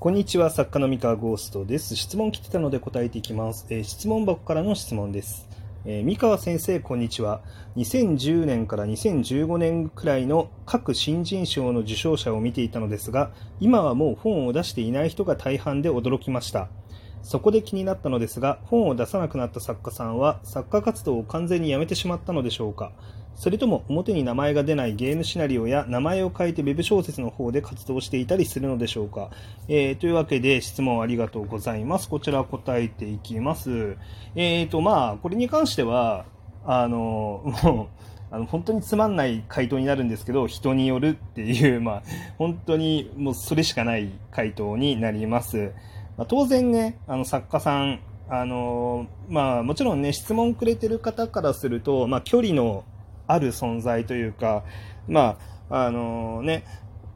こんにちは、作家の三河ゴーストです。質問来てたので答えていきます。えー、質問箱からの質問です。えー、三河先生、こんにちは。2010年から2015年くらいの各新人賞の受賞者を見ていたのですが、今はもう本を出していない人が大半で驚きました。そこで気になったのですが、本を出さなくなった作家さんは作家活動を完全にやめてしまったのでしょうか？それとも表に名前が出ないゲームシナリオや名前を書いて web 小説の方で活動していたりするのでしょうか、えー、というわけで質問ありがとうございます。こちら答えていきます。えーと、まあ、これに関しては、あの、もう、あの本当につまんない回答になるんですけど、人によるっていう、まあ、本当にもうそれしかない回答になります。まあ、当然ね、あの作家さん、あのまあ、もちろんね、質問くれてる方からすると、まあ、距離のある存在というか、まあ、あのね、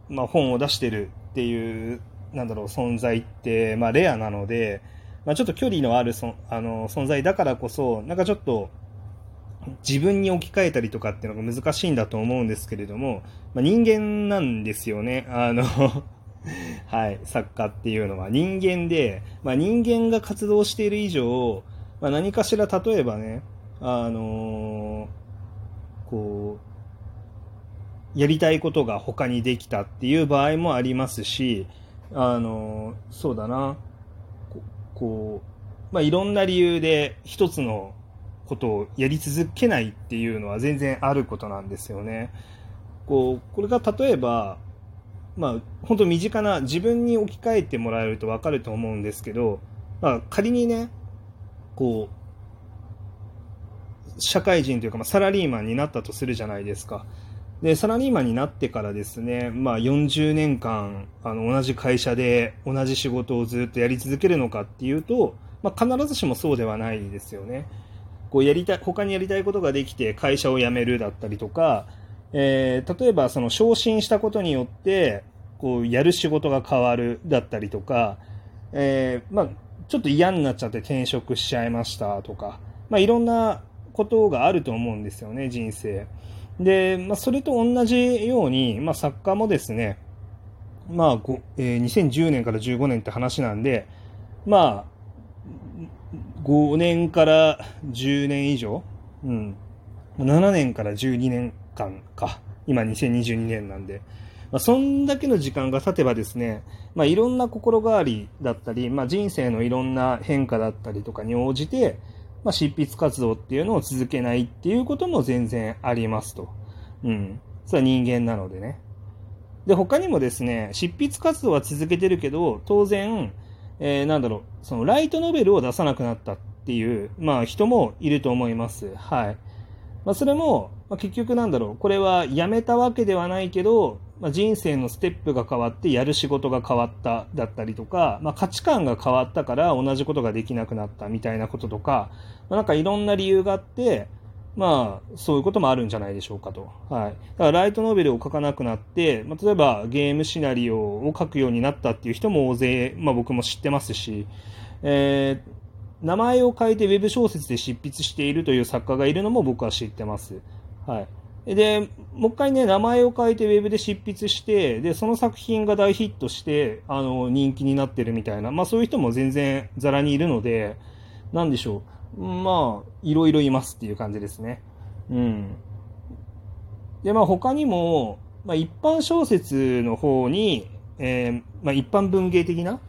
まあ、本を出してるっていう、なんだろう、存在って、まあ、レアなので、まあ、ちょっと距離のあるそあの存在だからこそ、なんかちょっと、自分に置き換えたりとかっていうのが難しいんだと思うんですけれども、まあ、人間なんですよね。あの はい、作家っていうのは人間で、まあ、人間が活動している以上、まあ、何かしら例えばね、あのーこう、やりたいことが他にできたっていう場合もありますし、あの、そうだな、こう、まあ、いろんな理由で一つのことをやり続けないっていうのは全然あることなんですよね。こう、これが例えば、まあ、本当身近な自分に置き換えてもらえると分かると思うんですけど、まあ、仮にね、こう、社会人というか、まあ、サラリーマンになったとするじゃないですか。で、サラリーマンになってからですね、まあ、40年間、あの、同じ会社で同じ仕事をずっとやり続けるのかっていうと、まあ、必ずしもそうではないですよね。こう、やりたい、他にやりたいことができて会社を辞めるだったりとか、えー、例えばその昇進したことによって、こう、やる仕事が変わるだったりとか、えー、まあ、ちょっと嫌になっちゃって転職しちゃいましたとか、まあ、いろんなことがあると思うんですよね、人生。で、まあ、それと同じように、まあ、作家もですね、まあ、えー、2010年から15年って話なんで、まあ、5年から10年以上、うん、7年から12年間か、今2022年なんで、まあ、そんだけの時間が経てばですね、まあ、いろんな心変わりだったり、まあ、人生のいろんな変化だったりとかに応じて、まあ、執筆活動っていうのを続けないっていうことも全然ありますと。うん。それは人間なのでね。で、他にもですね、執筆活動は続けてるけど、当然、えー、なんだろう、そのライトノベルを出さなくなったっていう、まあ人もいると思います。はい。まあそれも、まあ、結局なんだろう、これはやめたわけではないけど、まあ、人生のステップが変わってやる仕事が変わっただったりとか、まあ、価値観が変わったから同じことができなくなったみたいなこととか、まあ、なんかいろんな理由があって、まあ、そういうこともあるんじゃないでしょうかと。はい。だからライトノベルを書かなくなって、まあ、例えばゲームシナリオを書くようになったっていう人も大勢、まあ僕も知ってますし、えー、名前を変えてウェブ小説で執筆しているという作家がいるのも僕は知ってます。はい。で、もう一回ね、名前を変えてウェブで執筆して、で、その作品が大ヒットして、あの、人気になってるみたいな、まあそういう人も全然ザラにいるので、なんでしょう。まあ、いろいろいますっていう感じですね。うん。で、まあ他にも、まあ一般小説の方に、えー、まあ一般文芸的な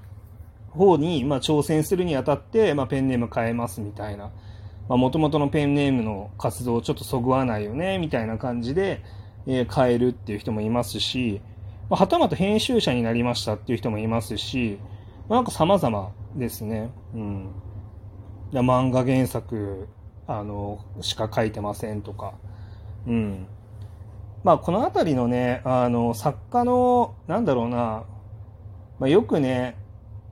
方に、まあ挑戦するにあたって、まあペンネーム変えますみたいな。もともとのペンネームの活動をちょっとそぐわないよね、みたいな感じで、えー、変えるっていう人もいますし、まあ、はたまた編集者になりましたっていう人もいますし、まあ、なんか様々ですね。うん。漫画原作、あの、しか書いてませんとか。うん。まあ、このあたりのね、あの、作家の、なんだろうな、まあ、よくね、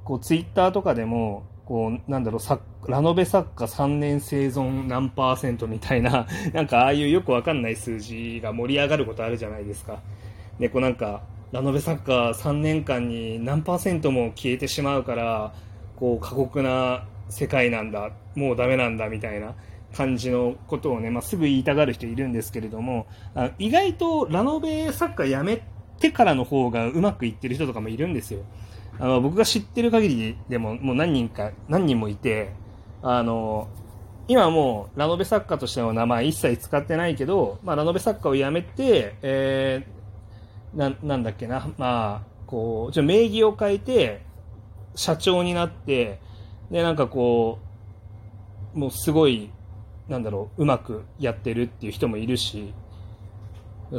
こう、ツイッターとかでも、こう、なんだろう、ラノベ作家3年生存何パーセントみたいな、なんかああいうよくわかんない数字が盛り上がることあるじゃないですか。で、こうなんか、ラノベ作家3年間に何パーセントも消えてしまうから、こう過酷な世界なんだ、もうダメなんだみたいな感じのことをね、まあ、すぐ言いたがる人いるんですけれども、あ意外とラノベ作家辞めてからの方がうまくいってる人とかもいるんですよ。あの僕が知ってる限りでももう何人か何人もいてあの今もうラノベ作家としての名前一切使ってないけど、まあ、ラノベ作家を辞めて、えー、ななんだっけな、まあ、こう、ちょ名義を変えて、社長になって、で、なんかこう、もうすごい、なんだろう、うまくやってるっていう人もいるし、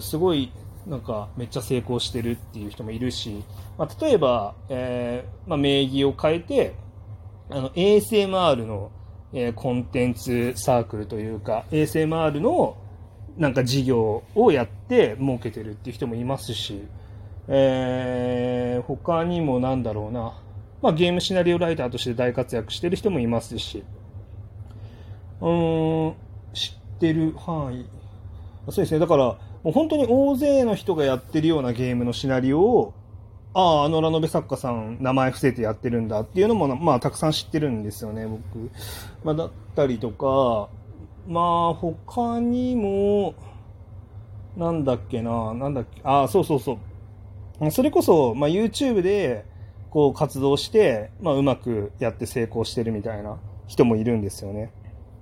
すごい、なんかめっちゃ成功してるっていう人もいるし、まあ、例えば、えーまあ、名義を変えて、あの、ASMR のえー、コンテンツサークルというか ASMR のなんか事業をやって儲けてるっていう人もいますし、えー、他にもなんだろうな、まあ、ゲームシナリオライターとして大活躍してる人もいますし、うん、知ってる範囲。そうですね。だから、もう本当に大勢の人がやってるようなゲームのシナリオをああ、あのラノベ作家さん、名前伏せてやってるんだっていうのも、まあ、たくさん知ってるんですよね、僕。まあ、だったりとか、まあ、他にも、なんだっけな、なんだっけ、ああ、そうそうそう。それこそ、まあ、YouTube で、こう、活動して、まあ、うまくやって成功してるみたいな人もいるんですよね。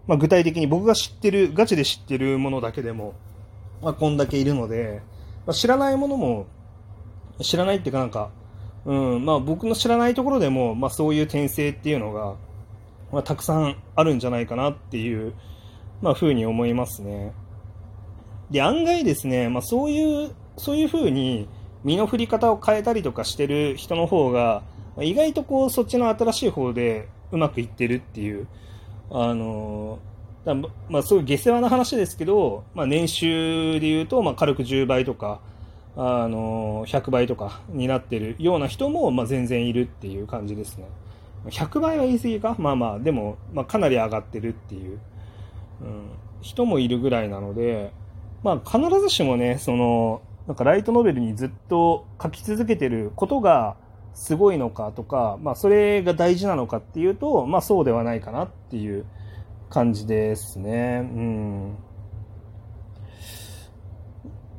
まあ、具体的に僕が知ってる、ガチで知ってるものだけでも、まあ、こんだけいるので、まあ、知らないものも知らないっていうかなんか、うん、まあ僕の知らないところでも、まあそういう転生っていうのが、まあたくさんあるんじゃないかなっていう、まあ風に思いますね。で、案外ですね、まあそういう、そういう風に身の振り方を変えたりとかしてる人の方が、意外とこうそっちの新しい方でうまくいってるっていう、あのだまあ、そういう下世話な話ですけど、まあ、年収で言うと、まあ、軽く10倍とか、あの100倍とかになってるような人も、まあ、全然いるっていう感じですね。100倍は言い過ぎか？まあまあ、でも、まあ、かなり上がってるっていう、うん、人もいるぐらいなので、まあ、必ずしもね、その、なんかライトノベルにずっと書き続けてることがすごいのかとか、まあ、それが大事なのかっていうと、まあ、そうではないかなっていう感じですね。うん。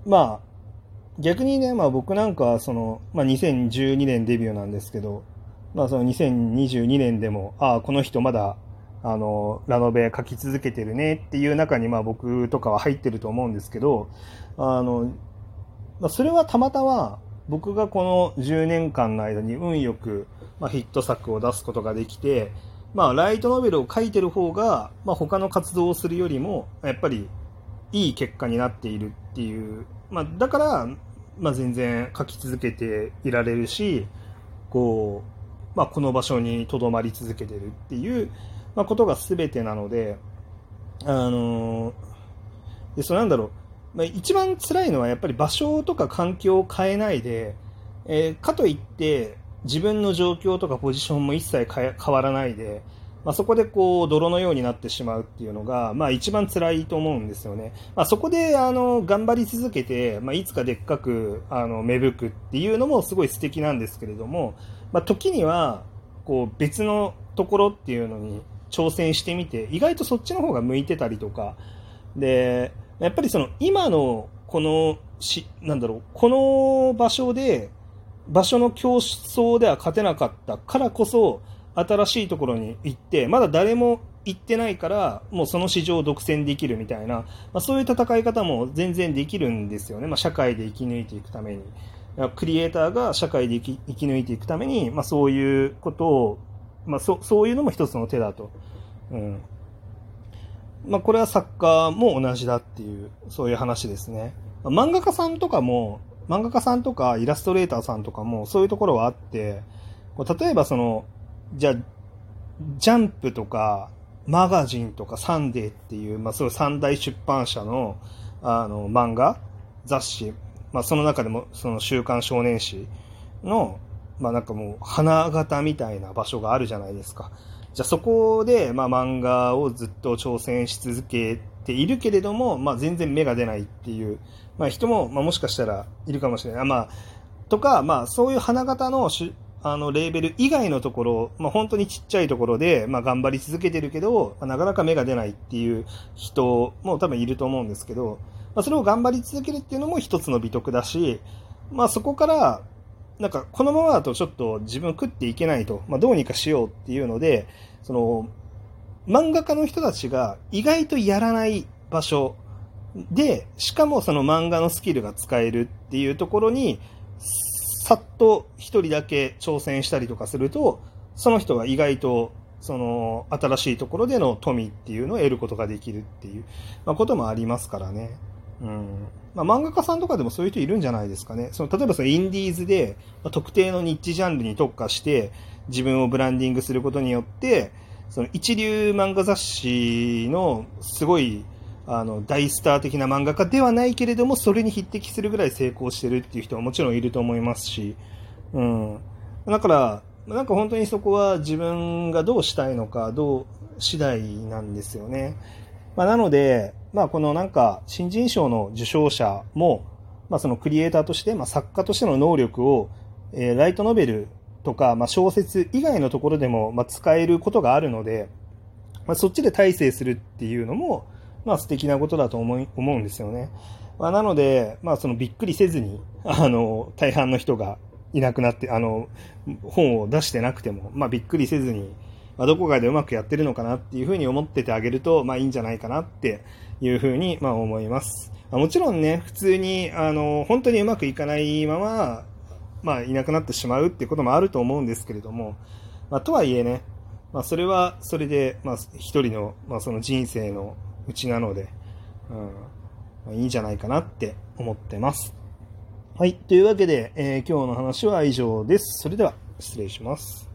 まあ、逆にね、まあ僕なんかはその、まあ2012年デビューなんですけど、まあその2022年でも、ああ、この人まだ、あの、ラノベ書き続けてるねっていう中にまあ僕とかは入ってると思うんですけど、あの、まあそれはたまたま僕がこの10年間の間に運よく、まあ、ヒット作を出すことができて、まあライトノベルを書いてる方が、まあ他の活動をするよりも、やっぱりいい結果になっているっていう。まあ、だから、まあ、全然書き続けていられるしこう、まあ、この場所にとどまり続けてるっていう、まあ、ことが全てなので、あのでそなんだろう、まあ、一番辛いのはやっぱり場所とか環境を変えないで、えー、かといって自分の状況とかポジションも一切変わらないで、まあ、そこでこう泥のようになってしまうっていうのが、まあ、一番辛いと思うんですよね。まあ、そこであの頑張り続けて、まあ、いつかでっかくあの芽吹くっていうのもすごい素敵なんですけれども、まあ、時にはこう別のところっていうのに挑戦してみて意外とそっちの方が向いてたりとかでやっぱりその今のこのしなんだろうこの場所で場所の競争では勝てなかったからこそ新しいところに行って、まだ誰も行ってないから、もうその市場を独占できるみたいな、まあ、そういう戦い方も全然できるんですよね。まあ、社会で生き抜いていくために。クリエイターが社会で生き抜いていくために、まあ、そういうことを、まあ、そそういうのも一つの手だと。うんまあ、これは作家も同じだっていう、そういう話ですね。漫画家さんとかも、漫画家さんとかイラストレーターさんとかもそういうところはあって、例えばその、じゃあ、ジャンプとか、マガジンとかサンデーっていう、まあ、そういう三大出版社の、あの、漫画、雑誌、まあ、その中でも、その週刊少年誌の、まあ、なんかもう、花形みたいな場所があるじゃないですか。じゃあそこで、まあ、漫画をずっと挑戦し続けているけれども、まあ、全然芽が出ないっていう、まあ、人も、まあ、もしかしたらいるかもしれない。まあ、とか、まあ、そういう花形のあの、レーベル以外のところ、まあ、本当にちっちゃいところで、まあ、頑張り続けてるけど、なかなか芽が出ないっていう人も多分いると思うんですけど、まあ、それを頑張り続けるっていうのも一つの美徳だし、まあ、そこから、なんかこのままだとちょっと自分食っていけないと、まあ、どうにかしようっていうので、その、漫画家の人たちが意外とやらない場所で、しかもその漫画のスキルが使えるっていうところに、さっと一人だけ挑戦したりとかすると、その人が意外とその新しいところでの富っていうのを得ることができるっていう、まあ、こともありますからね。うんまあ、漫画家さんとかでもそういう人いるんじゃないですかね。その例えばそのインディーズで、まあ、特定のニッチジャンルに特化して自分をブランディングすることによって、その一流漫画雑誌のすごいあの大スター的な漫画家ではないけれども、それに匹敵するぐらい成功してるっていう人はもちろんいると思いますし、うん。だから、なんか本当にそこは自分がどうしたいのか、どう次第なんですよね。まあ、なので、まあ、このなんか新人賞の受賞者も、まあ、そのクリエイターとして、まあ、作家としての能力を、えー、ライトノベルとか、まあ、小説以外のところでも、まあ、使えることがあるので、まあ、そっちで大成するっていうのも、まあ、素敵なことだと思い思うんですよね。まあ、なので、まあ、そのびっくりせずに、あの、大半の人がいなくなって、あの、本を出してなくても、まあ、びっくりせずに、まあ、どこかでうまくやってるのかなっていうふうに思っててあげると、まあ、いいんじゃないかなっていうふうに、まあ、思います。まあ、もちろんね、普通に、あの、本当にうまくいかないまま、まあ、いなくなってしまうっていうこともあると思うんですけれども、まあ、とはいえね、まあ、それは、それで、まあ、一人の、まあ、その人生のうちなので、うん、いいんじゃないかなって思ってます。はい。というわけで、えー、今日の話は以上です。それでは、失礼します。